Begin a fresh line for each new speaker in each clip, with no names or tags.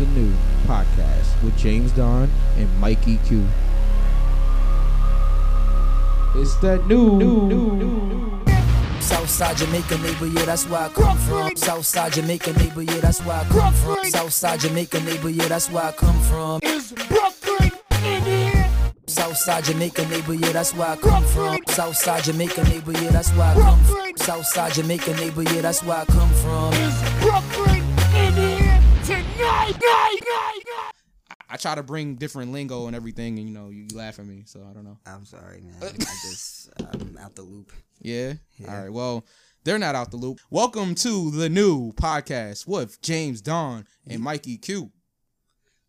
the New podcast with James Don and Mike EQ. It's that new, new, new, new.
Southside Jamaica neighbor, yeah, that's where I come from. Southside Jamaica neighbor, yeah, that's where I come from. Southside Jamaica neighbor, yeah, that's where I come from.
Is Brooklyn in here?
Southside Jamaica neighbor, yeah, that's where I come from. Southside Jamaica neighbor, yeah, that's where I come from. Southside Jamaica neighbor, yeah, that's where I come from.
Is Brooklyn
I try to bring different lingo and everything, and you know, you, you laugh at me, so I don't know.
I'm sorry, man. I just I'm out the loop.
Yeah?
Yeah.
All right. Well, they're not out the loop. Welcome to the new podcast with James Don and Mike EQ.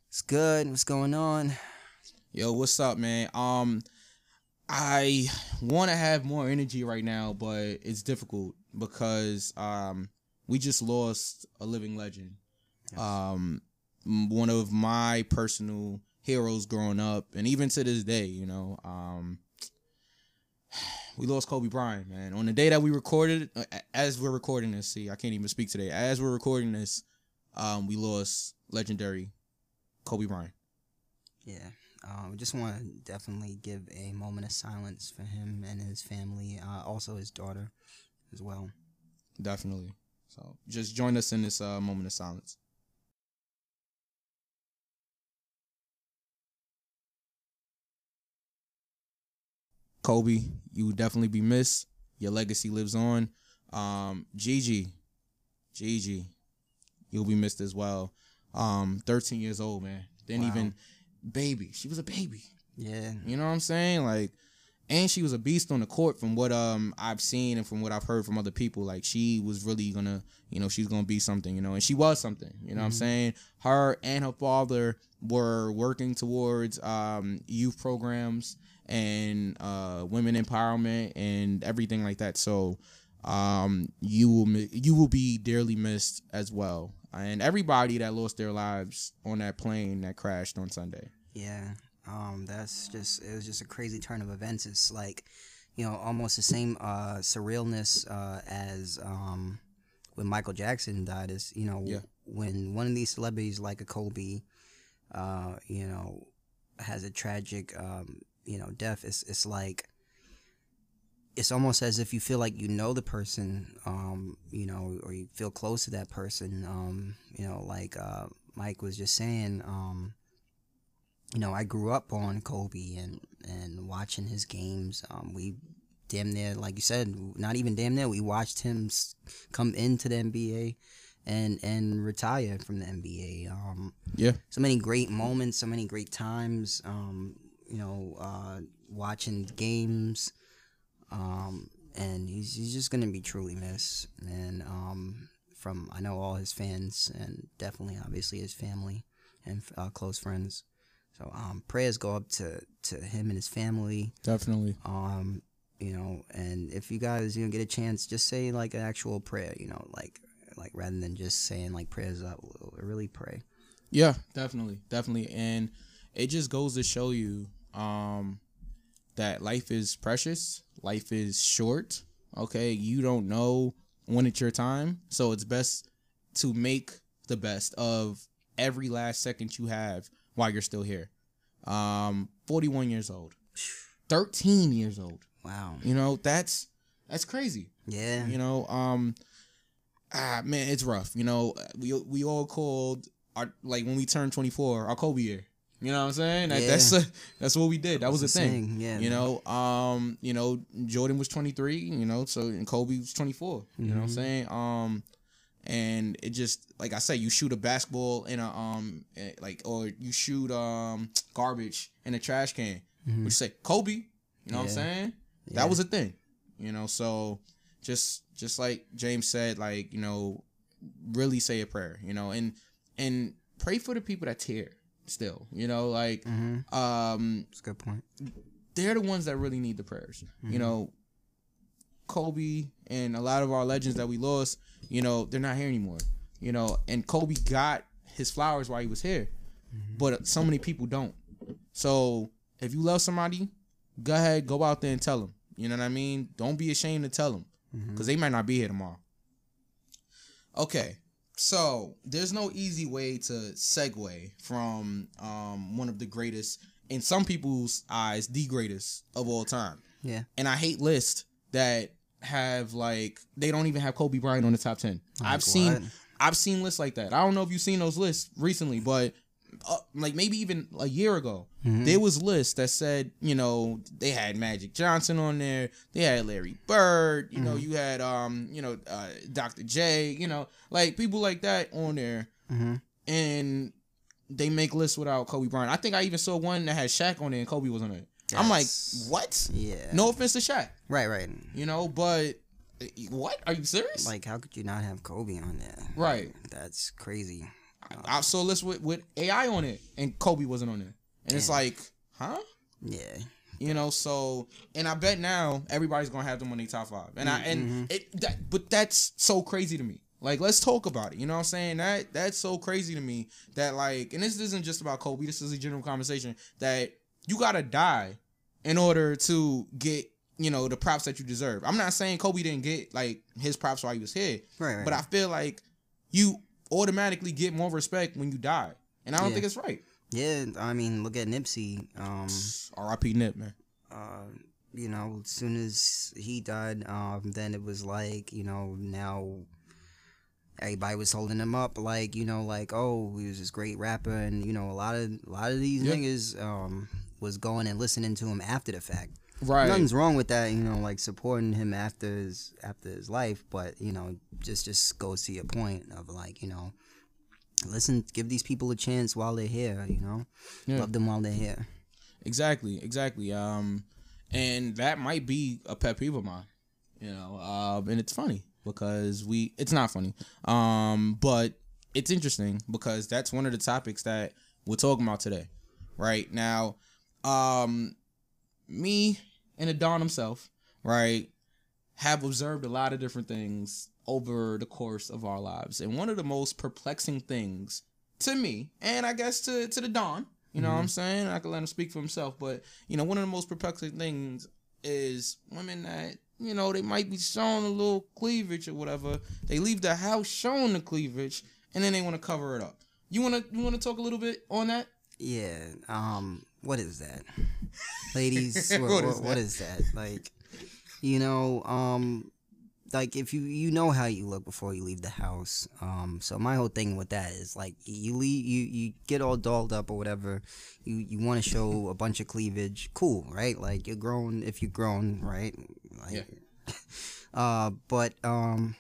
It's good. What's going on?
Yo, what's up, man? Um, I want to have more energy right now, but it's difficult because um, we just lost a living legend. Um, m- one of my personal heroes growing up, and even to this day, you know, um, we lost Kobe Bryant, man. On the day that we recorded, uh, as we're recording this, see, I can't even speak today. As we're recording this, um, we lost legendary Kobe Bryant.
Yeah. Um, just want to definitely give a moment of silence for him and his family. Uh, also his daughter, as well.
Definitely. So just join us in this uh, moment of silence. Kobe, you will definitely be missed. Your legacy lives on. Um, Gigi, Gigi, you'll be missed as well. Um, 13 years old, man. Didn't
Wow.
even baby. She was a baby.
Yeah.
You know what I'm saying? Like, and she was a beast on the court from what um I've seen and from what I've heard from other people. Like she was really gonna, you know, she's gonna be something, you know, and she was something. You know what I'm saying? Her and her father were working towards um youth programs and uh women empowerment and everything like that. So um you will you will be dearly missed as well. And everybody that lost their lives on that plane that crashed on Sunday.
Yeah. Um, that's just it was just a crazy turn of events. It's like, you know, almost the same uh surrealness uh as um when Michael Jackson died is, you know,
Yeah.
when one of these celebrities like a Kobe uh, you know, has a tragic um, you know, death, it's it's like it's almost as if you feel like you know the person, um, you know, or you feel close to that person. Um, you know, like uh, Mike was just saying, um, you know, I grew up on Kobe and and watching his games. Um, we damn near, like you said, not even damn near. We watched him come into the NBA and and retire from the NBA. Um,
Yeah.
so many great moments, so many great times. Um, you know, uh, watching games. Um, and he's he's just gonna be truly missed. And um, from I know all his fans and definitely obviously his family and uh, close friends. So um, prayers go up to to him and his family.
Definitely.
Um, you know, and if you guys you know get a chance, just say like an actual prayer. You know, like like rather than just saying like prayers up, really pray.
Yeah, definitely, definitely, and it just goes to show you um, that life is precious. Life is short. Okay, you don't know when it's your time, so it's best to make the best of every last second you have while you're still here. Um, 41 years old, 13 years old.
Wow.
You know that's that's crazy.
Yeah.
You know, um, ah, man, it's rough. You know, we we all called our like when we turned twenty four our Kobe year. You know what I'm saying? That, That's
Yeah.
uh, that's what we did. That was the
the
thing.
thing, yeah,
You know, um, you know, Jordan was 23. You know, so and Kobe was 24. You know what I'm
Mm-hmm.
saying? Um, and it just like I said, you shoot a basketball in a um eh, like or you shoot um garbage in a trash can.
Mm-hmm.
Which say Kobe. You know what I'm
Yeah.
saying?
Yeah.
That was a thing. You know, so just just like James said, like you know, really say a prayer. You know, and and pray for the people that's here still. You know, like
Mm-hmm.
um,
That's a good point.
they're the ones that really need the prayers.
Mm-hmm.
You know, Kobe and a lot of our legends that we lost, you know, they're not here anymore. You know, and Kobe got his flowers while he was here,
Mm-hmm.
but so many people don't. So if you love somebody, go ahead, go out there and tell them. You know what I mean? Don't be ashamed to tell them because they might not be here tomorrow. Okay, So there's no easy way to segue from um one of the greatest, in some people's eyes, the greatest of all time.
Yeah.
And I hate lists that have like they don't even have Kobe Bryant on the top ten. I've
what?
seen I've seen lists like that. I don't know if you've seen those lists recently, but uh, like maybe even a year ago,
Mm-hmm.
there was lists that said you know they had Magic Johnson on there, they had Larry Bird, you
Mm-hmm.
know you had um you know uh, Dr. J, you know like people like that on there,
Mm-hmm.
and they make lists without Kobe Bryant. I think I even saw one that had Shaq on it and Kobe was on it. I'm like, what?
Yeah.
No offense to Shaq,
Right, right.
you know, but uh, what? Are you serious?
Like, how could you not have Kobe on there?
right.
That's crazy.
I saw a list with, with AI on it and Kobe wasn't on there. And it's like, huh?
Yeah.
You know, so and I bet now everybody's gonna have them on their top five. And I and mm-hmm. it that but that's so crazy to me. Like let's talk about it. You know what I'm saying? That that's so crazy to me that like and this isn't just about Kobe, this is a general conversation that you gotta die in order to get, you know, the props that you deserve. I'm not saying Kobe didn't get like his props while he was here.
Right, right.
But I feel like you automatically get more respect when you die. And I don't
Yeah.
think it's right.
Yeah, I mean, look at Nipsey. Um,
R.I.P. Nip, man.
uh, you know, as soon as he died, um, then it was like, you know, now everybody was holding him up, like, you know, like, oh, he was this great rapper, and you know, a lot of a lot of these
Yeah.
niggas um was going and listening to him after the fact.
Right.
Nothing's wrong with that, you know, like supporting him after his after his life, but you know, just just goes to your point of like, you know, listen, give these people a chance while they're here, you know,
Yeah.
love them while they're here.
Exactly, exactly. Um, and that might be a pet peeve of mine, you know. Um, and it's funny because we, it's not funny. Um, but it's interesting because that's one of the topics that we're talking about today, right now. Um, me and the Don himself, right, have observed a lot of different things over the course of our lives, and one of the most perplexing things to me, and I guess to to the Don, you know what I'm saying? I can let him speak for himself, but you know, one of the most perplexing things is women that you know they might be showing a little cleavage or whatever. They leave the house showing the cleavage, and then they want to cover it up. You wanna you wanna talk a little bit on that?
Yeah. Um. What is that, ladies? what,
What is
what
that?
is that? Like, you know, um, like if you you know how you look before you leave the house. Um. So my whole thing with that is like you leave you you get all dolled up or whatever. You you want to show a bunch of cleavage. Cool, right? Like you're grown if you're grown, right? Like,
Yeah.
Uh. But um.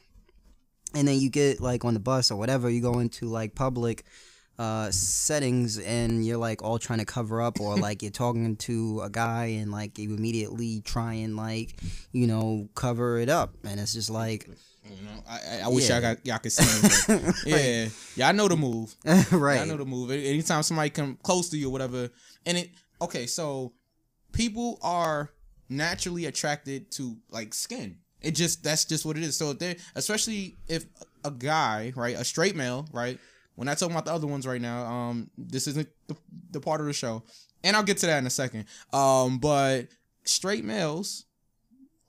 And then you get like on the bus or whatever, you go into like public uh, settings and you're like all trying to cover up or like you're talking to a guy and like you immediately try and like you know cover it up and it's just like
You know, I I, I wish
Yeah.
y'all got y'all could see me. yeah, yeah, I know the move.
right
I know the move. Anytime somebody come close to you or whatever, and it okay, so people are naturally attracted to like skin. It just that's just what it is. So they especially if a guy, right, a straight male, right. We're not talking about the other ones right now. Um, this isn't the, the part of the show, and I'll get to that in a second. Um, but straight males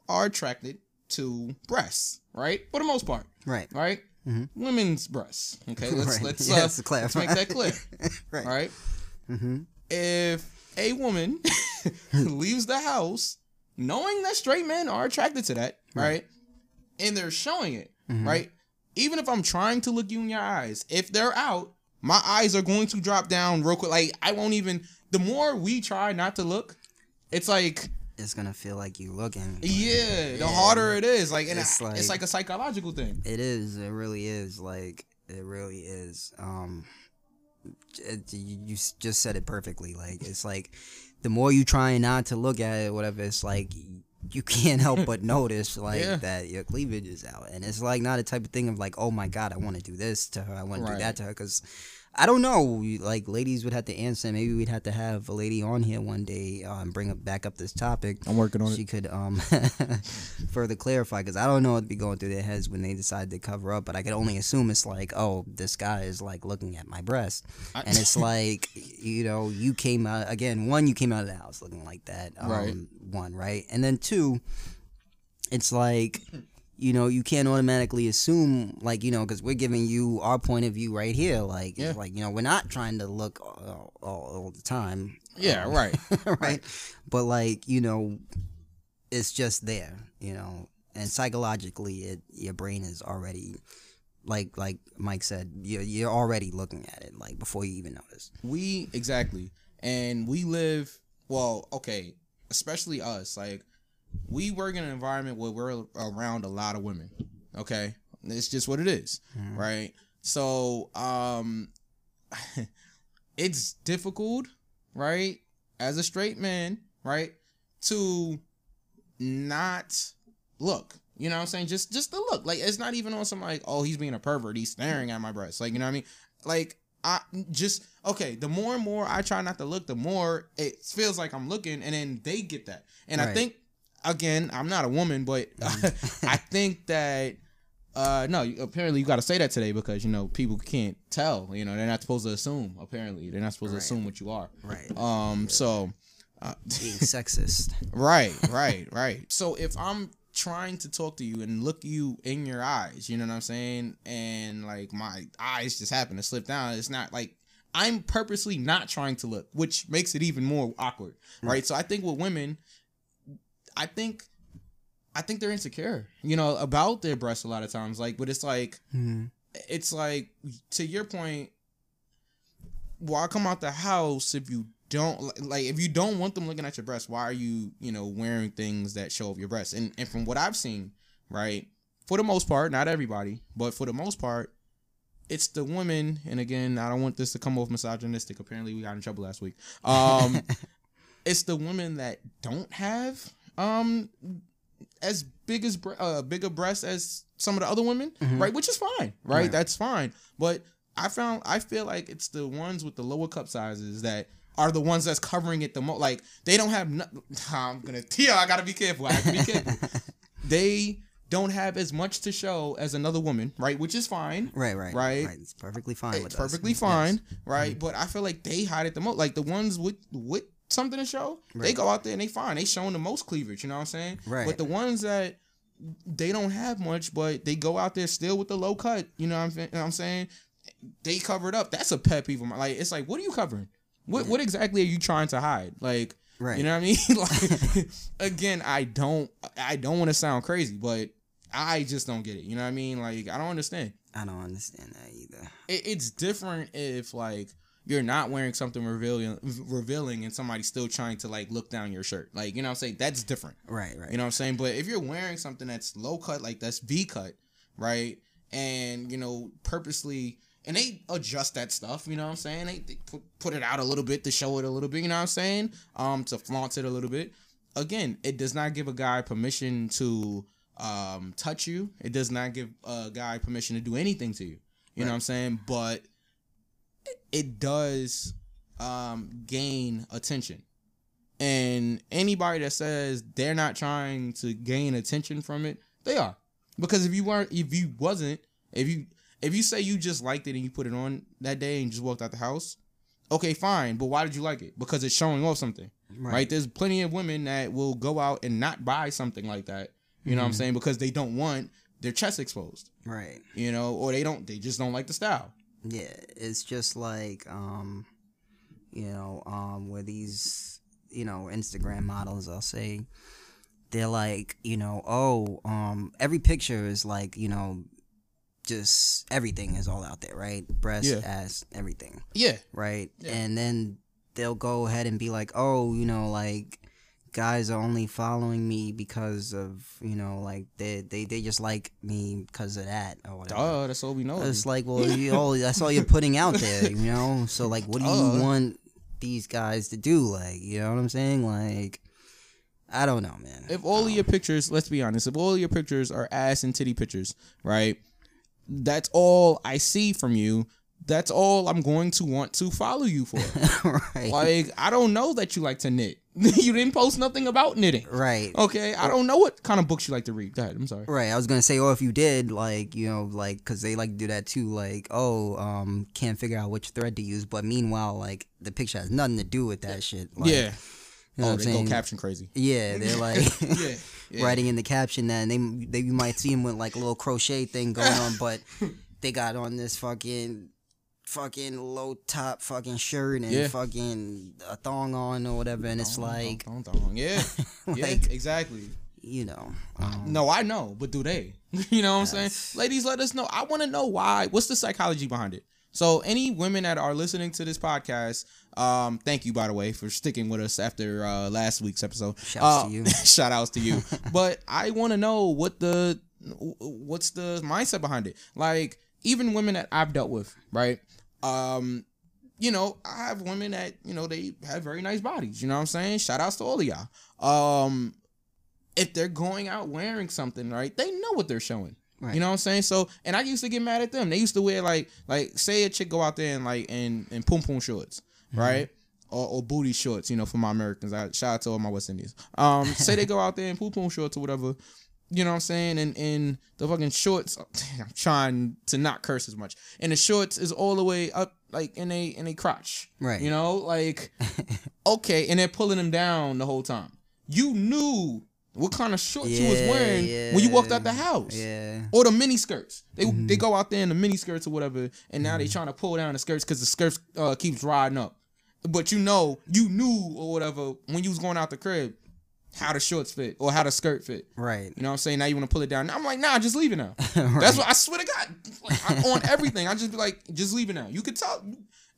are attracted to breasts, right, for the most part,
right
right.
Mhm.
Women's breasts. Okay, let's
Right.
let's uh,
let's
let's make that clear.
right
All right.
mm-hmm.
If a woman leaves the house knowing that straight men are attracted to that, right? And they're showing it,
Mm-hmm.
right? Even if I'm trying to look you in your eyes, if they're out, my eyes are going to drop down real quick. Like I won't even the more we try not to look, it's like
it's gonna feel like you looking
yeah, the harder it is. Like and
It's
it's,
like-
it's like a psychological thing.
it is it really is like it really is um it, you, you just said it perfectly like it's like the more you try not to look at it whatever it's like you can't help but notice like
Yeah.
that your cleavage is out and it's like not a type of thing of like oh my god i want to do this to her i want to do that to her because I don't know. Like ladies would have to answer. Maybe we'd have to have a lady on here one day and bring up back up this topic.
I'm working on it.
She could um further clarify because I don't know what be going through their heads when they decide to cover up. But I could only assume it's like, oh, this guy is like looking at my breast,
I-
and it's like, you know, you came out again. One, you came out of the house looking like that. Um,
Right.
One, right, and then two, it's like you know, you can't automatically assume like you know because we're giving you our point of view right here. Like,
Yeah.
it's like you know, we're not trying to look all, all, all the time.
Yeah,
um,
right.
right? But like you know, it's just there, you know, and psychologically, it your brain is already, like like Mike said, you're you're already looking at it like before you even notice.
we exactly and we live well okay especially us like we work in an environment where we're around a lot of women okay it's just what it is, right so um it's difficult right as a straight man right to not look you know what i'm saying just just the look like it's not even on some like oh he's being a pervert he's staring at my breasts. like you know what i mean like I just okay. The more and more I try not to look, the more it feels like I'm looking, and then they get that. And I think again, I'm not a woman, but I think that uh no, apparently you got to say that today because you know people can't tell. You know they're not supposed to assume. Apparently they're not supposed
Right.
to assume what you are.
Right.
Um. So. Uh,
Being sexist.
Right, right, right. So if I'm trying to talk to you and look you in your eyes, you know what I'm saying? And like my eyes just happen to slip down, it's not like I'm purposely not trying to look, which makes it even more awkward. Right. So I think with women, I think I think they're insecure, you know, about their breasts a lot of times. Like, but it's like
Mhm.
it's like to your point why come out the house if you don't like if you don't want them looking at your breasts why are you you know wearing things that show off your breasts and and from what i've seen right for the most part not everybody but for the most part it's the women and again i don't want this to come off misogynistic apparently we got in trouble last week um it's the women that don't have um as big as uh, bigger breasts as some of the other women, right? Which is fine, right?
Right.
That's fine. But I found I feel like it's the ones with the lower cup sizes that are the ones that's covering it the most. Like they don't have. No- I'm gonna Tia. I gotta be careful. I to be careful. they don't have as much to show as another woman, right? Which is fine.
Right, right,
Right.
right. It's perfectly fine
It's
with us.
perfectly
Yes.
fine, right? But I feel like they hide it the most. Like the ones with with something to show, they go out there and they fine. They showing the most cleavage. You know what I'm saying?
Right.
But the ones that they don't have much, but they go out there still with the low cut. You know what I'm, fin- what I'm saying? They cover it up. That's a pet peeve of mine. Like it's like, what are you covering? What what exactly are you trying to hide? Like,
Right.
you know what I mean? like, again, I don't I don't want to sound crazy, but I just don't get it. You know what I mean? Like, I don't understand
I don't understand that either.
it, it's different if like you're not wearing something revealing revealing and somebody's still trying to like look down your shirt. Like you know what i'm saying? That's different.
Right, right.
you know what i'm saying? But if you're wearing something that's low cut like that's v cut right? And you know purposely and they adjust that stuff you know what i'm saying? They, they put, put it out a little bit to show it a little bit you know what i'm saying? Um to flaunt it a little bit. Again it does not give a guy permission to um touch you. It does not give a guy permission to do anything to you. You know what i'm saying? But it does um gain attention. And anybody that says they're not trying to gain attention from it they are. Because if you weren't if you wasn't if you if you say you just liked it and you put it on that day and just walked out the house okay fine. But why did you like it? Because it's showing off something. Right, there's plenty of women that will go out and not buy something like that. You know what i'm saying? Because they don't want their chest exposed.
Right.
you know or they don't they just don't like the style
Yeah, it's just like um, you know, um, where these you know Instagram models, I'll say, they're like, you know, oh, um, every picture is like, you know, just everything is all out there, right? Breast,
Yeah.
ass, everything,
yeah
right?
Yeah.
And then they'll go ahead and be like, oh, you know, like guys are only following me because of you know like they they, they just like me because of that or whatever
Duh, that's all we know
it's like, well, you all that's all you're putting out there, you know. So like, what do you want these guys to do? Like, you know what I'm saying? Like, I don't know, man.
if all of um, your pictures, let's be honest, if all of your pictures are ass and titty pictures, right? That's all I see from you. That's all I'm going to want to follow you for.
right,
like, I don't know that you like to knit. you didn't post nothing about knitting.
right,
Okay, I don't know what kind of books you like to read. Go ahead. I'm sorry.
right. I was gonna say, or if you did, like, you know, like, cause they like to do that too. Like, oh, um, can't figure out which thread to use, but meanwhile, like, the picture has nothing to do with that shit. Like,
yeah,
You know
oh,
what I'm
they
saying?
go caption crazy.
yeah, they're like
Yeah, yeah.
writing in the caption that they they you might see them with like a little crochet thing going on, but they got on this fucking fucking low top fucking shirt and
Yeah.
fucking a thong on or whatever, and it's like
dong, dong, dong. yeah, yeah, exactly.
you know, um,
No, I know, but do they? you know what I'm saying? Ladies, let us know. I want to know why. What's the psychology behind it? So, any women that are listening to this podcast, um, thank you by the way for sticking with us after uh, last week's episode.
Shouts
Uh,
to you.
shout outs to you. but I want to know what the what's the mindset behind it. Like even women that I've dealt with, right? Um, you know, I have women that you know they have very nice bodies. You know what I'm saying? Shout outs to all of y'all. Um, if they're going out wearing something, right, they know what they're showing.
Right.
You know what I'm saying? So, and I used to get mad at them. They used to wear like, like, say a chick go out there and like in in pum pum shorts, right? Or, or booty shorts, you know, for my Americans. I shout out to all my West Indians. Um, say they go out there in pum pum shorts or whatever. You know what I'm saying? And in the fucking shorts, I'm trying to not curse as much. And the shorts is all the way up, like in a in a crotch.
Right.
You know, like okay, and they're pulling them down the whole time. You knew what kind of shorts you was
Yeah,
wearing when you walked out the house.
yeah.
Or the mini skirts. They they go out there in the mini skirts or whatever, and now they trying to pull down the skirts because the skirts uh, keeps riding up. But you know, you knew or whatever when you was going out the crib how the shorts fit or how the skirt fit.
right.
You know what I'm saying? Now you want to pull it down. I'm like, nah, just leave it now. That's what I swear to God. Like, I, on everything, I just be like, just leave it now. You could tell.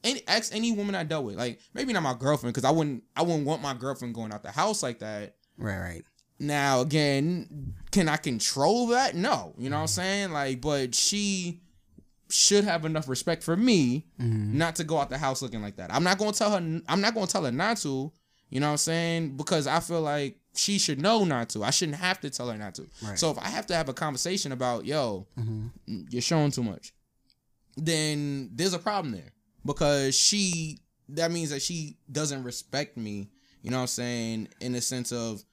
Any ask any woman I dealt with, like maybe not my girlfriend, because I wouldn't, I wouldn't want my girlfriend going out the house like that.
Right, right.
Now again, can I control that? No, you know what I'm mm-hmm. saying. Like, but she should have enough respect for me mm-hmm. not to go out the house looking like that. I'm not gonna tell her. I'm not gonna tell her not to. You know what I'm saying? Because I feel like she should know not to. I shouldn't have to tell her not to.
Right.
So if I have to have a conversation about, yo, mm-hmm. you're showing too much, then there's a problem there because she. That means that she doesn't respect me. You know what I'm saying? In the sense of,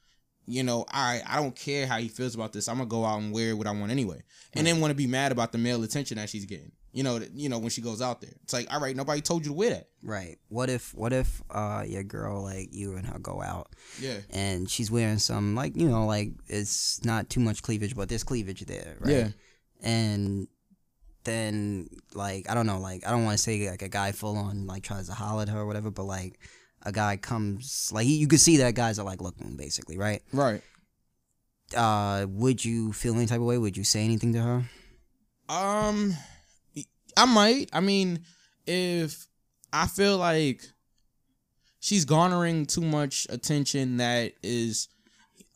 you know, I I don't care how he feels about this. I'm gonna go out and wear what I want anyway, and then want to be mad about the male attention that she's getting. You know, that- you know when she goes out there, it's like, all right, nobody told you to wear that.
Right. What if what if uh your girl like you and her go out
Yeah,
and she's wearing some like you know like it's not too much cleavage but there's cleavage there, right?
Yeah.
And then like I don't know like I don't want to say like a guy full on like tries to holler at her or whatever, but like a guy comes like he, you could see that guys are like looking basically, right?
right.
Uh, would you feel any type of way? Would you say anything to her?
Um, I might. I mean, if I feel like she's garnering too much attention, that is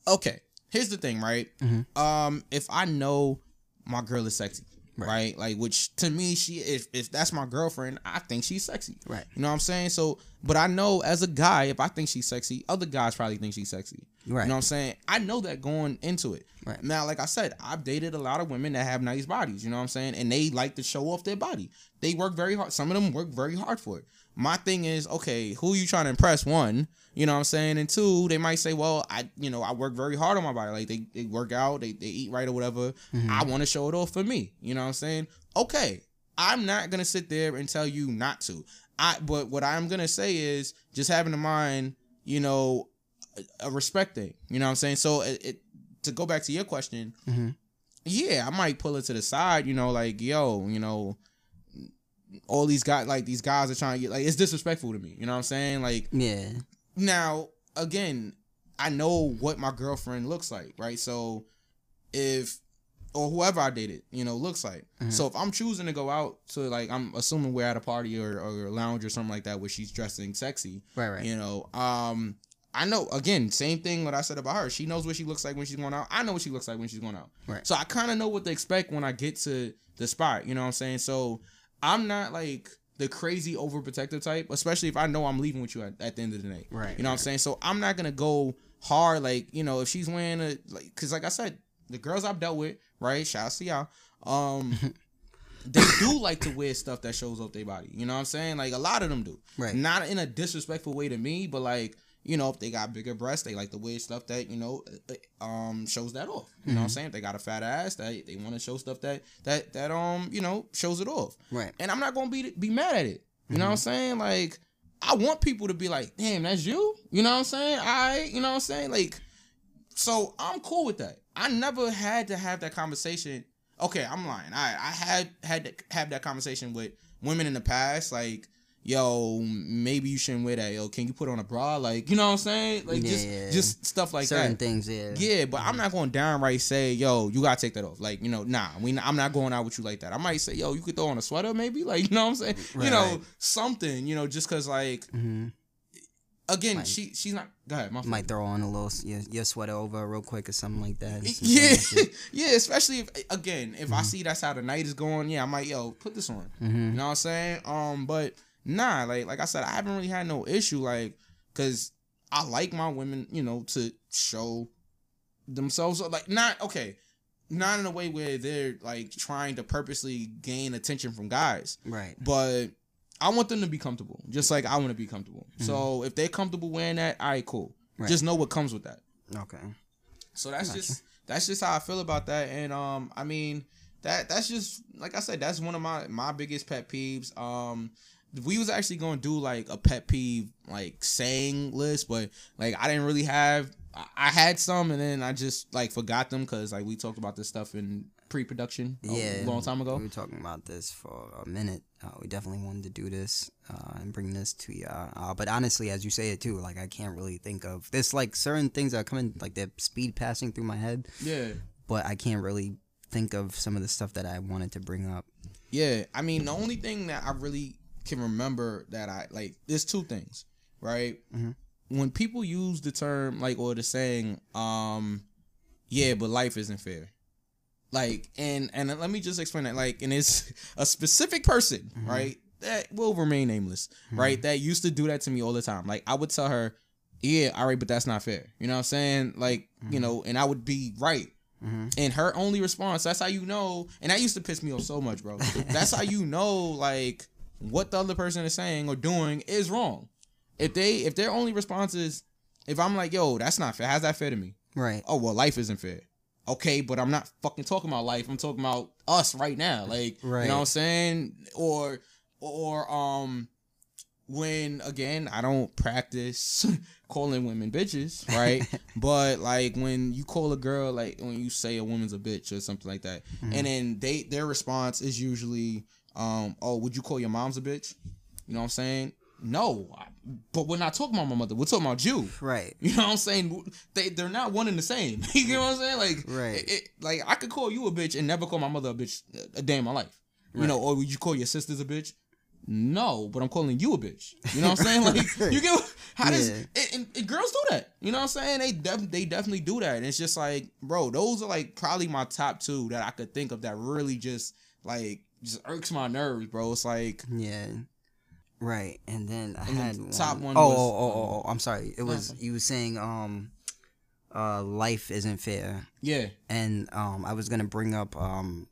okay. Here's the thing, right? Um, if I know my girl is sexy, right? Like, which to me, she if if that's my girlfriend, I think she's sexy,
Right.
You know what I'm saying? So, but I know as a guy, if I think she's sexy, other guys probably think she's sexy.
Right.
You know what I'm saying? I know that going into it.
Right.
Now, like I said, I've dated a lot of women that have nice bodies, you know what I'm saying? And they like to show off their body. They work very hard. Some of them work very hard for it. My thing is, okay, who you trying to impress? One, you know what I'm saying? And two, they might say, well, I, you know, I work very hard on my body. Like they, they work out, they, they eat right or whatever. Mm-hmm. I want to show it off for me. You know what I'm saying? Okay. I'm not gonna sit there and tell you not to. I but what I'm gonna say is just having in mind, you know, a, a respect thing. You know what I'm saying? So it, it to go back to your question, mm-hmm. yeah, I might pull it to the side. You know, like yo, you know, all these guys, like these guys are trying to get like it's disrespectful to me. You know what I'm saying? Like
Yeah.
now again, I know what my girlfriend looks like, right? So if or whoever I dated, you know, looks like. So if I'm choosing to go out to like I'm assuming we're at a party or, or a lounge or something like that where she's dressing sexy.
Right, right.
You know, um I know again, same thing what I said about her. She knows what she looks like when she's going out. I know what she looks like when she's going out.
Right.
So I kind of know what to expect when I get to the spot, you know what I'm saying? So I'm not like the crazy overprotective type, especially if I know I'm leaving with you at, at the end of the night.
Right,
You know what I'm saying? So I'm not gonna go hard like, you know, if she's wearing a like cause like I said, the girls I've dealt with, right? Shout out to y'all. Um they do like to wear stuff that shows off their body. You know what I'm saying? Like a lot of them do.
Right.
Not in a disrespectful way to me, but like, you know, if they got bigger breasts, they like the wear stuff that, you know, uh, um shows that off. You know what I'm saying? If they got a fat ass, they they want to show stuff that that that um, you know, shows it off.
Right.
And I'm not going to be be mad at it. You know what I'm saying? Like I want people to be like, damn, that's you. You know what I'm saying? I, you know what I'm saying? Like, so I'm cool with that. I never had to have that conversation. Okay, I'm lying. I I had had to have that conversation with women in the past, like, yo, maybe you shouldn't wear that. Yo, can you put on a bra? Like, you know what I'm saying? Like just
Yeah.
just stuff like that.
Certain
that.
things, yeah.
Yeah, but I'm not going to downright say, yo, you gotta take that off. Like, you know, nah, we I'm not going out with you like that. I might say, yo, you could throw on a sweater, maybe, like, you know what I'm saying? You know, something, you know, just cause like,
hmm
again,
Might-
she she's not. Go ahead, my.
Might throw on a little your, your sweater over real quick or something like that.
Yeah, yeah, especially if again, if I see that's how the night is going, yeah, I might yo put this on. You know what I'm saying? Um, but nah, like like I said, I haven't really had no issue, like, cause I like my women, you know, to show themselves like not okay, not in a way where they're like trying to purposely gain attention from guys,
Right.
but I want them to be comfortable, just like I want to be comfortable. So if they're comfortable wearing that, all right, cool.
Right.
Just know what comes with that.
Okay.
So that's just that's just how I feel about that. And um, I mean that that's just like I said, that's one of my my biggest pet peeves. Um, we was actually gonna do like a pet peeve like saying list, but like I didn't really have. I- had some, and then I just like forgot them because like we talked about this stuff in pre-production a
Yeah.
long time ago.
We were talking about this for a minute. Uh, we definitely wanted to do this uh, and bring this to you. Uh, but honestly, as you say it too, like I can't really think of. There's like certain things that are coming, like they're speed passing through my head,
Yeah.
but I can't really think of some of the stuff that I wanted to bring up.
Yeah, I mean the only thing that I really can remember that I like there's two things, right?
Mhm.
When people use the term like or the saying, um, yeah, but life isn't fair. Like and and let me just explain that. Like and it's a specific person, right? That will remain nameless, right? That used to do that to me all the time. Like I would tell her, yeah, all right, but that's not fair. You know what I'm saying? Like you know, and I would be right. And her only response, that's how you know, and that used to piss me off so much, bro. that's how you know, like, what the other person is saying or doing is wrong. If they, if their only response is, if I'm like, yo, that's not fair, how's that fair to me?
Right.
Oh, well, life isn't fair. Okay, but I'm not fucking talking about life. I'm talking about us right now. Like,
right.
you know what I'm saying? Or, or, um, when again I don't practice calling women bitches, right? but like when you call a girl like when you say a woman's a bitch or something like that, and then they their response is usually, um, oh, would you call your mom's a bitch? You know what I'm saying? No, I- but we're not talking about my mother. We're talking about you.
Right.
You know what I'm saying? They they're not one and the same. you know what I'm saying? Like
Right.
it- it- like I could call you a bitch and never call my mother a bitch a day in my life. You know, or would you call your sisters a bitch? No, but I'm calling you a bitch. You know what I'm saying? Like you get how does
Yeah.
and, and- and girls do that? You know what I'm saying? They def- they definitely do that. And it's just like, bro, those are like probably my top two that I could think of that really just like just irks my nerves, bro. It's like
Yeah. Right. And then I
And the
had
top
one.
one
Oh,
was,
oh, oh, oh, oh, I'm sorry. It was you were saying um uh life isn't fair.
yeah,
And um I was gonna bring up um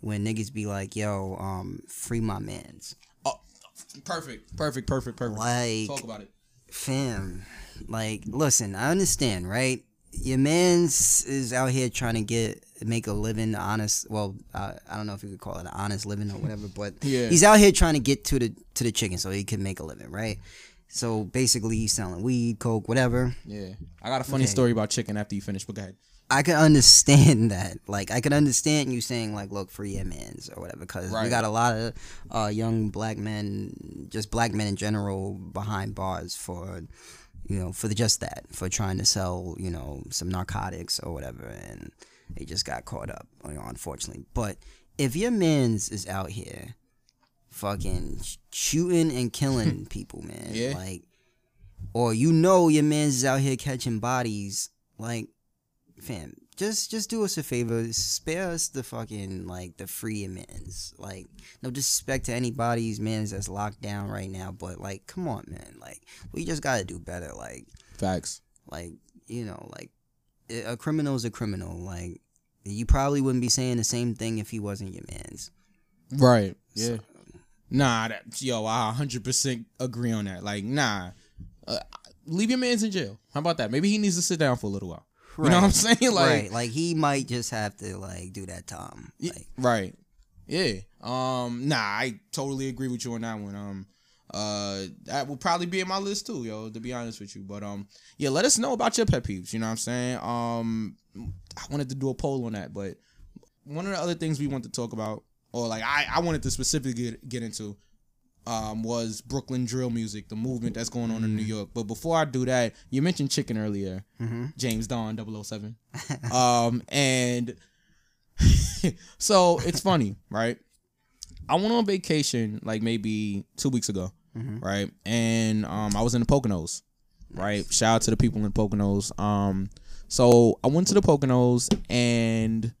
when niggas be like, yo, um, free my mans.
Perfect, perfect, perfect, perfect.
Like
Talk about it.
fam, like listen, I understand, right? Your man's is out here trying to get make a living, honest. Well, uh, I don't know if you could call it an honest living or whatever, but
Yeah.
he's out here trying to get to the to the chicken so he can make a living, right? So basically, he's selling weed, coke, whatever.
Yeah, I got a funny
Okay.
story about chicken after you finish. But go ahead.
I can understand that. Like, I can understand you saying like, "Look, free your mans" or whatever, because we got a lot of uh, young black men, just black men in general, behind bars for, you know, for the, just that, for trying to sell, you know, some narcotics or whatever, and they just got caught up, you know, unfortunately. But if your man's is out here, fucking shooting and killing people, man,
Yeah.
like, or you know your man's is out here catching bodies, like fam, just just do us a favor, spare us the fucking like the free amends. Like, no disrespect to anybody's mans that's locked down right now, but like, come on, man, like we just gotta do better. Like,
Facts.
like you know, like a criminal's a criminal. Like, you probably wouldn't be saying the same thing if he wasn't your man's.
Right. Yeah. Nah, that, yo, I 100% agree on that. Like, nah, uh, leave your man's in jail. How about that? Maybe he needs to sit down for a little while. You know what I'm saying? Like,
right, like he might just have to like do that time. Like,
right. Yeah. Um. Nah, I totally agree with you on that one. Um. Uh, that would probably be in my list too, yo. To be honest with you, but um, yeah, let us know about your pet peeves. You know what I'm saying? Um, I wanted to do a poll on that, but one of the other things we want to talk about, or like I, I wanted to specifically get, get into, um, was Brooklyn drill music, the movement that's going on in New York. But before I do that, you mentioned Chicken earlier, James Don 007. um, and so it's funny, right? I went on vacation like maybe two weeks ago, right? And um, I was in the Poconos, right? Shout out to the people in Poconos. Um, so I went to the Poconos and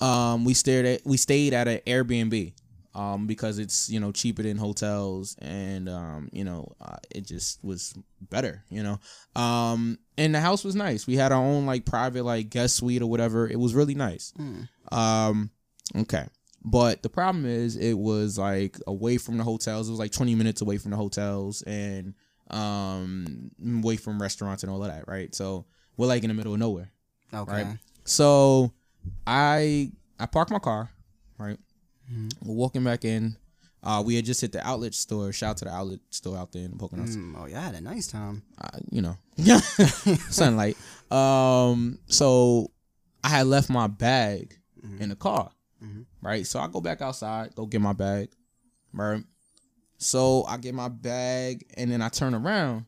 um, we stayed at we stayed at an Airbnb, um, because it's you know cheaper than hotels and um, you know uh, it just was better, you know. Um, and the house was nice. We had our own like private like guest suite or whatever. It was really nice. Um, okay. But the problem is, it was like away from the hotels. It was like 20 minutes away from the hotels and um away from restaurants and all of that, right? So we're like in the middle of nowhere.
Okay.
Right. So I I parked my car, right? We're walking back in. Uh, we had just hit the outlet store. Shout out to the outlet store out there in the Poconos.
Mm, oh, yeah, I had a nice time.
Uh, you know, sunlight. Um, so I had left my bag in the car, right? So I go back outside, go get my bag, right? So I get my bag, and then I turn around,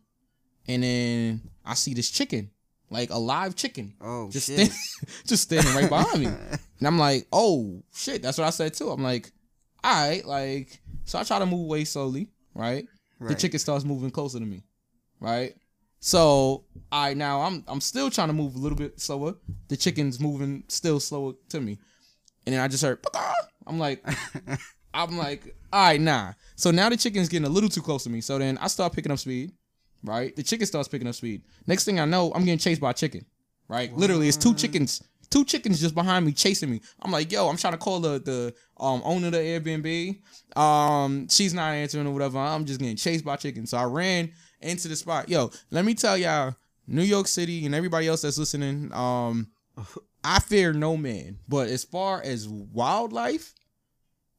and then I see this chicken, like a live chicken,
Oh,
just
shit.
stand, just standing right behind me. And I'm like, oh shit, that's what I said too. I'm like, all right, like, so I try to move away slowly, right? The chicken starts moving closer to me, right? So I now I'm I'm still trying to move a little bit slower. The chicken's moving still slower to me, and then I just heard. "Paka!" I'm like, I'm like, all right, nah. So now the chicken's getting a little too close to me. So then I start picking up speed, right? The chicken starts picking up speed. Next thing I know, I'm getting chased by a chicken, right? Literally, it's two chickens, two chickens just behind me chasing me. I'm like, yo, I'm trying to call the the um owner of the Airbnb. Um, she's not answering or whatever. I'm just getting chased by chickens. So I ran into the spot. Yo, let me tell y'all, New York City and everybody else that's listening, um, I fear no man. But as far as wildlife,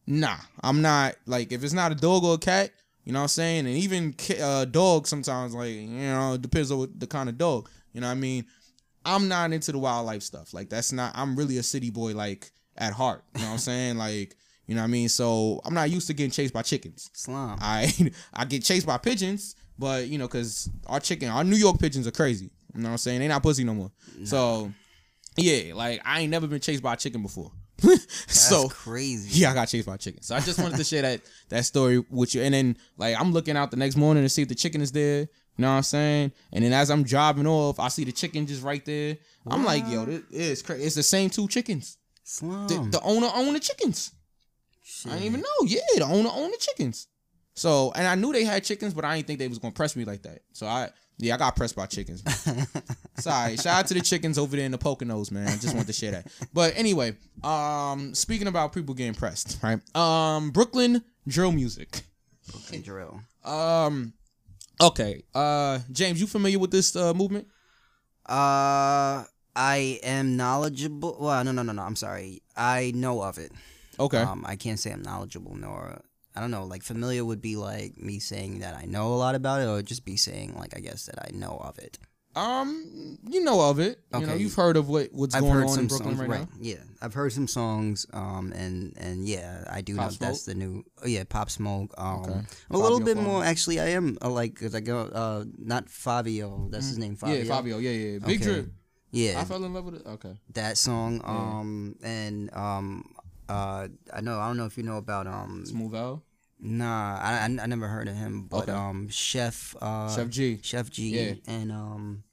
nah, I'm not like if it's not a dog or a cat, you know what I'm saying? And even uh, dogs sometimes like you know it depends on what the kind of dog. You know what I mean? I'm not into the wildlife stuff. Like that's not. I'm really a city boy like at heart. You know what I'm saying? Like you know what I mean? So I'm not used to getting chased by chickens.
Slime.
I I get chased by pigeons, but you know, cause our chicken, our New York pigeons are crazy. You know what I'm saying? They not pussy no more. So yeah, like I ain't never been chased by a chicken before.
That's
so
crazy.
yeah, I got chased by a chicken. So I just wanted to share that that story with you. And then like I'm looking out the next morning to see if the chicken is there. You know what I'm saying? And then as I'm driving off, I see the chicken just right there. I'm like, yo, this is crazy. It's the same two chickens. The, the owner owned the chickens. I didn't even know. Yeah, the owner owned the chickens. So, and I knew they had chickens, but I didn't think they was gonna press me like that. So I, yeah, I got pressed by chickens. Sorry. Shout out to the chickens over there in the Poconos, man. I just wanted to share that. But anyway, um, speaking about people getting pressed, right? Um, Brooklyn drill music.
Brooklyn drill.
Um, okay. Uh, James, you familiar with this uh, movement?
Uh, I am knowledgeable. Well, no, no, no, no. I'm sorry. I know of it.
Okay.
Um, I can't say I'm knowledgeable nor I don't know. Like familiar would be like me saying that I know a lot about it, or just be saying like I guess that I know of it.
Um, you know of it. You know,
Okay.
you've heard of what what's
I've
going on in Brooklyn
songs,
right, now.
Yeah, I've heard some songs. Um, and and yeah, I do
Pop
know that's the new. Oh yeah, Pop Smoke. Um,
Okay.
a little bit more. Actually, I am uh, like because I go uh not Fabio. That's his name.
Fivio. Yeah, Fivio. Yeah, yeah. Big
Okay.
Drip.
Yeah,
I fell in love with it. Okay.
that song. Um, and um, uh, I know. I don't know if you know about um.
Smoove L.
Nah, I, I, I never heard of him, but
Okay.
um, Sheff uh,
Sheff G.
Sheff G,
Yeah.
and um,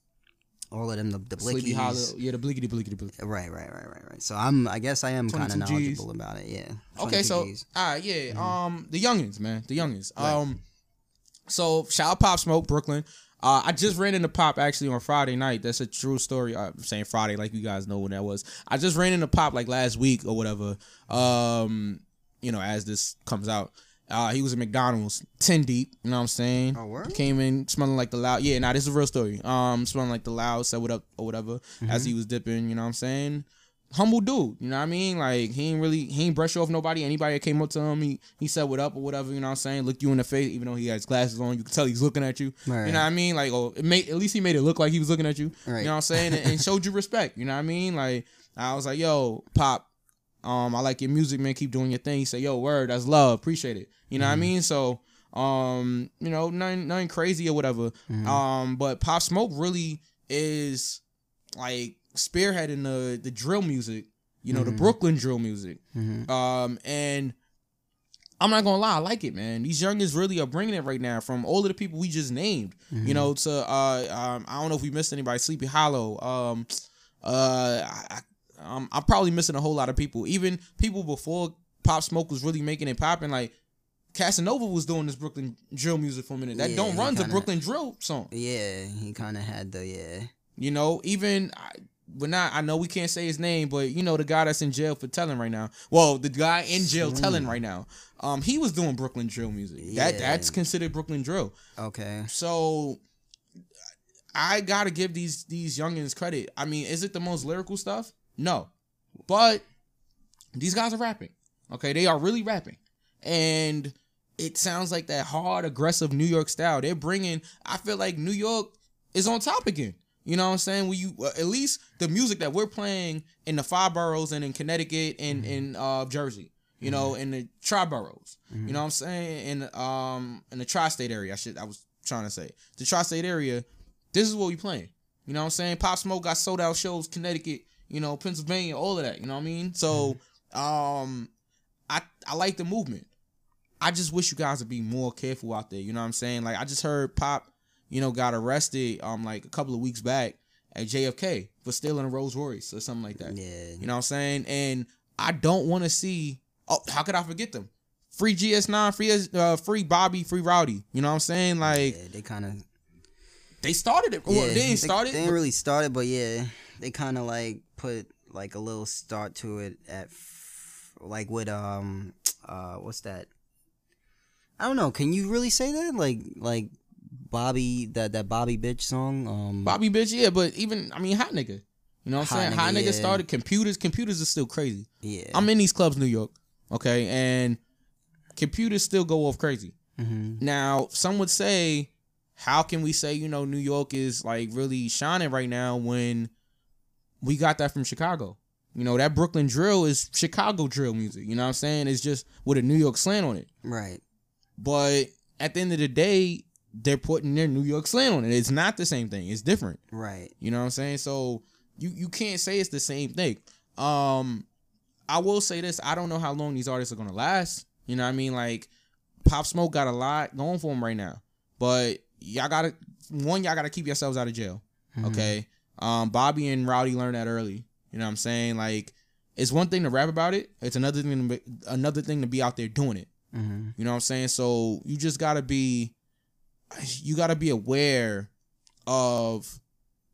all of them, the the
Sleepy Hallow.
Blickies.
Yeah, the blickety blickety blickety.
Right, right, right, right, right. So I'm, I guess I am kind of
22Gz.
knowledgeable about it. Yeah.
Okay, so
Gs.
all right, yeah. Um, the youngins, man, the youngins.
Right.
Um, so shout out Pop Smoke, Brooklyn. Uh, I just ran into Pop actually on Friday night. That's a true story. I'm saying Friday, like you guys know when that was. I just ran into Pop like last week or whatever. Um, you know, as this comes out. Uh, he was at McDonald's, ten deep. You know what I'm saying?
Oh, word?
Came in smelling like the loud. Yeah, nah, this is a real story. Um, smelling like the loud. Said what up or whatever
Mm-hmm.
as he was dipping. You know what I'm saying? humble dude. You know what I mean? Like he ain't really he ain't brush off nobody. Anybody that came up to him, he he said what up or whatever. You know what I'm saying? Looked you in the face, even though he has glasses on. You can tell he's looking at you.
Right.
You know what I mean? Like oh, it made at least he made it look like he was looking at you.
Right.
You know what I'm saying? And, and showed you respect. You know what I mean? Like I was like, yo, pop. Um, I like your music, man. Keep doing your thing. He said, "Yo, word, that's love. Appreciate it." You know what I mean? So, um, you know, nothing, nothing crazy or whatever. Um, but Pop Smoke really is like spearheading the the drill music. You know, the Brooklyn drill music. Um, and I'm not gonna lie, I like it, man. These youngins really are bringing it right now. From all of the people we just named, you know, to uh, um, I don't know if we missed anybody. Sleepy Hallow. Um, uh, I, um, I'm probably missing a whole lot of people. Even people before Pop Smoke was really making it popping. Like Casanova was doing this Brooklyn drill music for a minute. That
Yeah,
don't a
kinda-
Brooklyn drill song.
Yeah, he kind of had the yeah.
You know, even I, we're not. I know we can't say his name, but you know the guy that's in jail for telling right now. Well, the guy in jail telling right now. Um, he was doing Brooklyn drill music.
Yeah.
That that's considered Brooklyn drill.
Okay.
So I gotta give these these youngins credit. I mean, is it the most lyrical stuff? No, but these guys are rapping. Okay, they are really rapping, and it sounds like that hard, aggressive New York style. They're bringing. I feel like New York is on top again. You know what I'm saying? When you uh, at least the music that we're playing in the five boroughs and in Connecticut and in uh, Jersey, you know, in the tri boroughs. You know what I'm saying? In um in the tri-state area, I should I was trying to say the tri-state area. This is what we playing. You know what I'm saying? Pop Smoke got sold out shows, Connecticut, you know, Pennsylvania, all of that. You know what I mean? So, um, I I like the movement. I just wish you guys would be more careful out there. You know what I'm saying? Like I just heard Pop, you know, got arrested um like a couple of weeks back at JFK for stealing a Rolls Royce or something like that.
Yeah.
You know what I'm saying? And I don't want to see. Oh, how could I forget them? Free GS9, free uh, free Bobby, free Rowdy. You know what I'm saying? Like
Yeah, they kind of
they started it.
yeah,
well, they ain't started.
They, didn't really start it, but yeah, they kind of like put like a little start to it at f- like with um uh what's that? I don't know. Can you really say that? Like like Bobby that that Bobby bitch song? Um
Bobby bitch, yeah, but even I mean hot nigga. You know what I'm saying? hot
nigga,
nigga
yeah.
started computers. Computers are still crazy.
yeah.
I'm in these clubs, New York, okay, and computers still go off crazy.
hmm
Now, some would say, how can we say you know New York is like really shining right now when we got that from Chicago? You know that Brooklyn drill is Chicago drill music. You know what I'm saying? It's just with a New York slant on it.
Right.
But at the end of the day, they're putting their New York slant on it. It's not the same thing. It's different.
Right.
You know what I'm saying? So you you can't say it's the same thing. Um I will say this, I don't know how long these artists are gonna last. You know what I mean? Like Pop Smoke got a lot going for him right now. But y'all gotta one, y'all gotta keep yourselves out of jail. Okay. Um Bobby and Rowdy learned that early. You know what I'm saying? Like it's one thing to rap about it. It's another thing to be, another thing to be out there doing it.
hmm
You know what I'm saying? So you just gotta be you gotta be aware of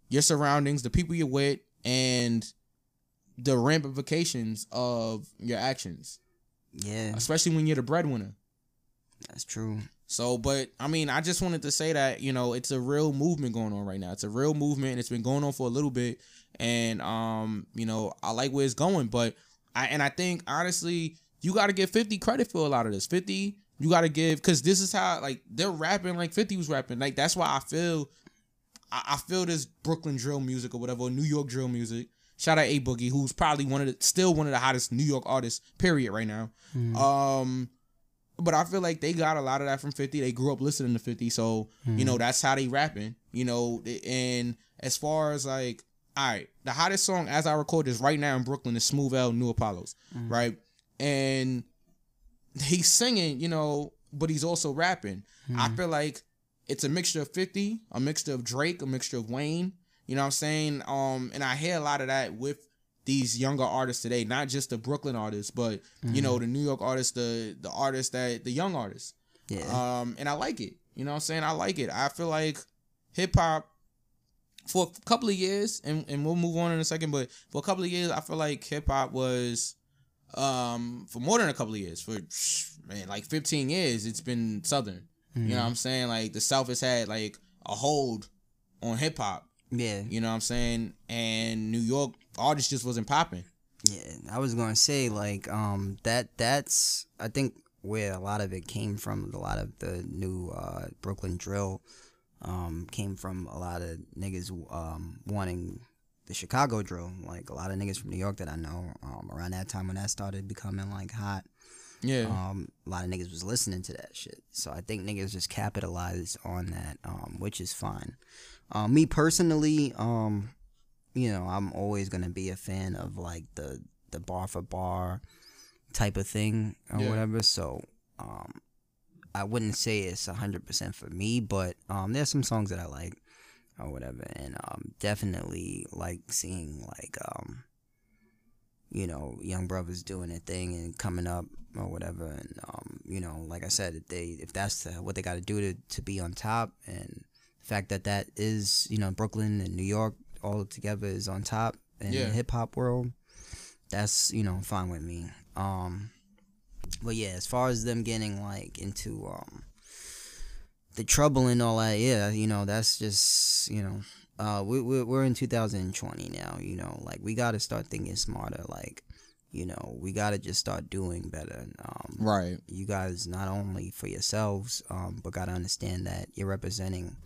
your surroundings, the people you're with, and the ramifications of your actions.
Yeah,
Especially when you're the breadwinner.
that's true.
So, but I mean, I just wanted to say that you know it's a real movement going on right now. It's a real movement, and it's been going on for a little bit. And um, you know, I like where it's going, but I and I think honestly, you got to give Fifty credit for a lot of this. Fifty, you got to give because this is how like they're rapping like Fifty was rapping. Like that's why I feel, I, I feel this Brooklyn drill music or whatever, or New York drill music. Shout out A Boogie, who's probably one of the still one of the hottest New York artists. Period. Right now. Um but I feel like they got a lot of that from 50. They grew up listening to 50, so you know mm-hmm. that's how they rapping. You know, and as far as like, all right, the hottest song as I record is right now in Brooklyn is Smoove L New Apollos, mm-hmm. right? And he's singing, you know, but he's also rapping. I mm-hmm. feel like it's a mixture of 50, a mixture of Drake, a mixture of Wayne. You know what I'm saying? Um, and I hear a lot of that with these younger artists today, not just the Brooklyn artists, but you know, the New York artists, the the artists that the young artists.
Yeah,
Um, and I like it. You know what I'm saying? I like it. I feel like hip hop for a couple of years, and, and we'll move on in a second, but for a couple of years, I feel like hip hop was um for more than a couple of years, for man, like 15 years, it's been southern. You know what I'm saying? Like the South has had like a hold on hip hop.
yeah,
You know what I'm saying? And New York artists just wasn't popping.
Yeah, I was gonna say like um that that's I think where a lot of it came from. A lot of the new uh, Brooklyn drill um, came from a lot of niggas um, wanting the Chicago drill. Like a lot of niggas from New York that I know um, around that time when that started becoming like hot.
Yeah.
Um, a lot of niggas was listening to that shit. So I think niggas just capitalized on that, um, which is fine. Um, me personally, um, you know, I'm always gonna be a fan of like the the bar for bar type of thing or
Yeah.
whatever. So um, I wouldn't say it's hundred percent for me, but um, there's some songs that I like or whatever, and um, definitely like seeing like um, you know, young brothers doing their thing and coming up or whatever, and um, you know, like I said, if they if that's the, what they got to do to to be on top, and the fact that that is you know Brooklyn and New York all together is on top in
Yeah.
the hip hop world, that's you know fine with me. Um, but yeah, as far as them getting like into um the trouble and all that, yeah, you know, that's just you know, uh, we we we're in 2020 now, you know, like we got to start thinking smarter, like. You know, we gotta just start doing better. Um,
right.
you guys not only for yourselves, um, but gotta understand that you're representing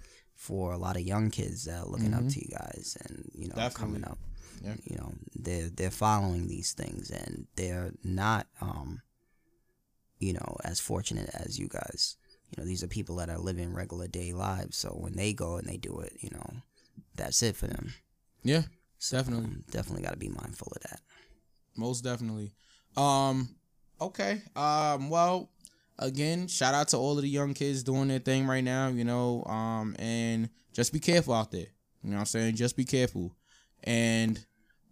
for a lot of young kids that are looking up to you guys and you know coming up.
Yeah.
You know, they're they're following these things and they're not um, you know, as fortunate as you guys. You know, these are people that are living regular day lives. So when they go and they do it, you know, that's it for them.
Yeah.
So,
Definitely.
um, definitely gotta be mindful of that.
Most definitely. Um, okay. Um, well, again, shout out to all of the young kids doing their thing right now, you know, um, and just be careful out there. You know what I'm saying? Just be careful. And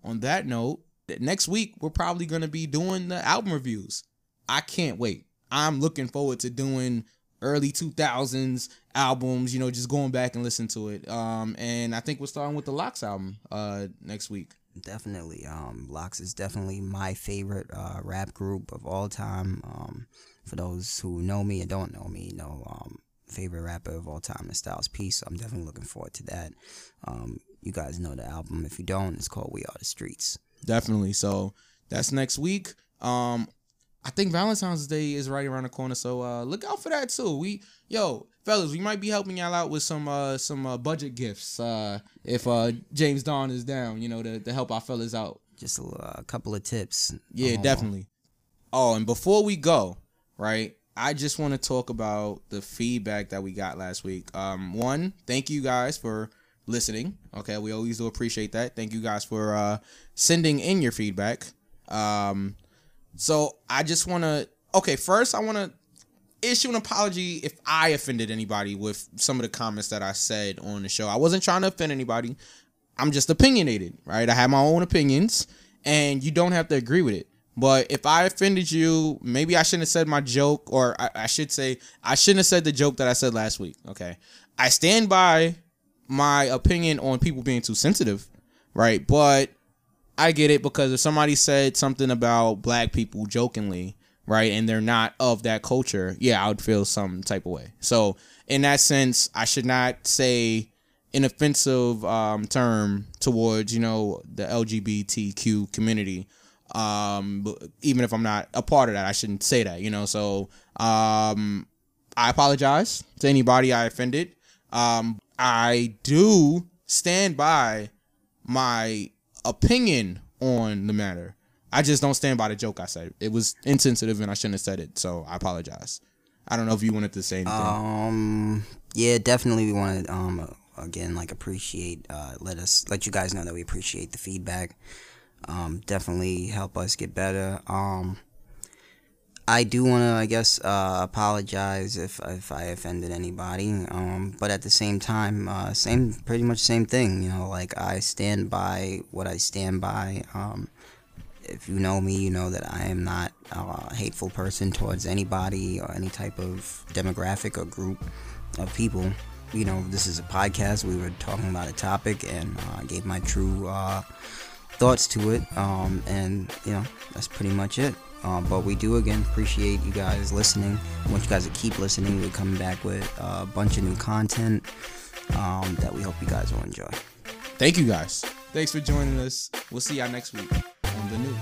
on that note, next week we're probably gonna be doing the album reviews. I can't wait. I'm looking forward to doing early 2000s albums, you know, just going back and listen to it. Um, and I think we're starting with the LOX album uh next week.
Definitely. Um, LOX is definitely my favorite uh, rap group of all time. Um, for those who know me and don't know me, know um, favorite rapper of all time is Styles P. So I'm definitely looking forward to that. Um, you guys know the album. If you don't, it's called We Are the Streets.
Definitely. So that's next week. Um, I think Valentine's Day is right around the corner, so uh, look out for that too. We, yo, fellas, we might be helping y'all out with some uh some uh, budget gifts. Uh, if uh James Don is down, you know, to, to help our fellas out.
Just a, a couple of tips.
Yeah,
Um,
definitely. Oh, and before we go, right, I just want to talk about the feedback that we got last week. Um, one, thank you guys for listening. Okay, we always do appreciate that. Thank you guys for uh sending in your feedback. Um, so I just want to. Okay, first I want to issue an apology if I offended anybody with some of the comments that I said on the show. I wasn't trying to offend anybody. I'm just opinionated, right? I have my own opinions, and you don't have to agree with it. But if I offended you, maybe I shouldn't have said my joke, or I, I should say I shouldn't have said the joke that I said last week. Okay, I stand by my opinion on people being too sensitive, right? But I get it because if somebody said something about black people jokingly, right, and they're not of that culture, yeah, I would feel some type of way. So in that sense, I should not say an offensive um, term towards you know the LGBTQ community. Um, even if I'm not a part of that, I shouldn't say that. You know, so um, I apologize to anybody I offended. Um, I do stand by my opinion on the matter. I just don't stand by the joke I said. It was insensitive and I shouldn't have said it. So I apologize. I don't know if you wanted to say anything.
Um. Yeah, definitely. We want to um again like appreciate uh let us let you guys know that we appreciate the feedback. Um, definitely help us get better. Um. I do want to, I guess, uh, apologize if if I offended anybody. Um, but at the same time, uh, same, pretty much same thing. You know, like I stand by what I stand by. Um, if you know me, you know that I am not a hateful person towards anybody or any type of demographic or group of people. You know, this is a podcast. We were talking about a topic, and uh, I gave my true uh, thoughts to it. Um, and you know, that's pretty much it. Uh, but we do again appreciate you guys listening. I want you guys to keep listening. We're coming back with a bunch of new content um, that we hope you guys will enjoy.
Thank you guys. Thanks for joining us. We'll see y'all next week on the new.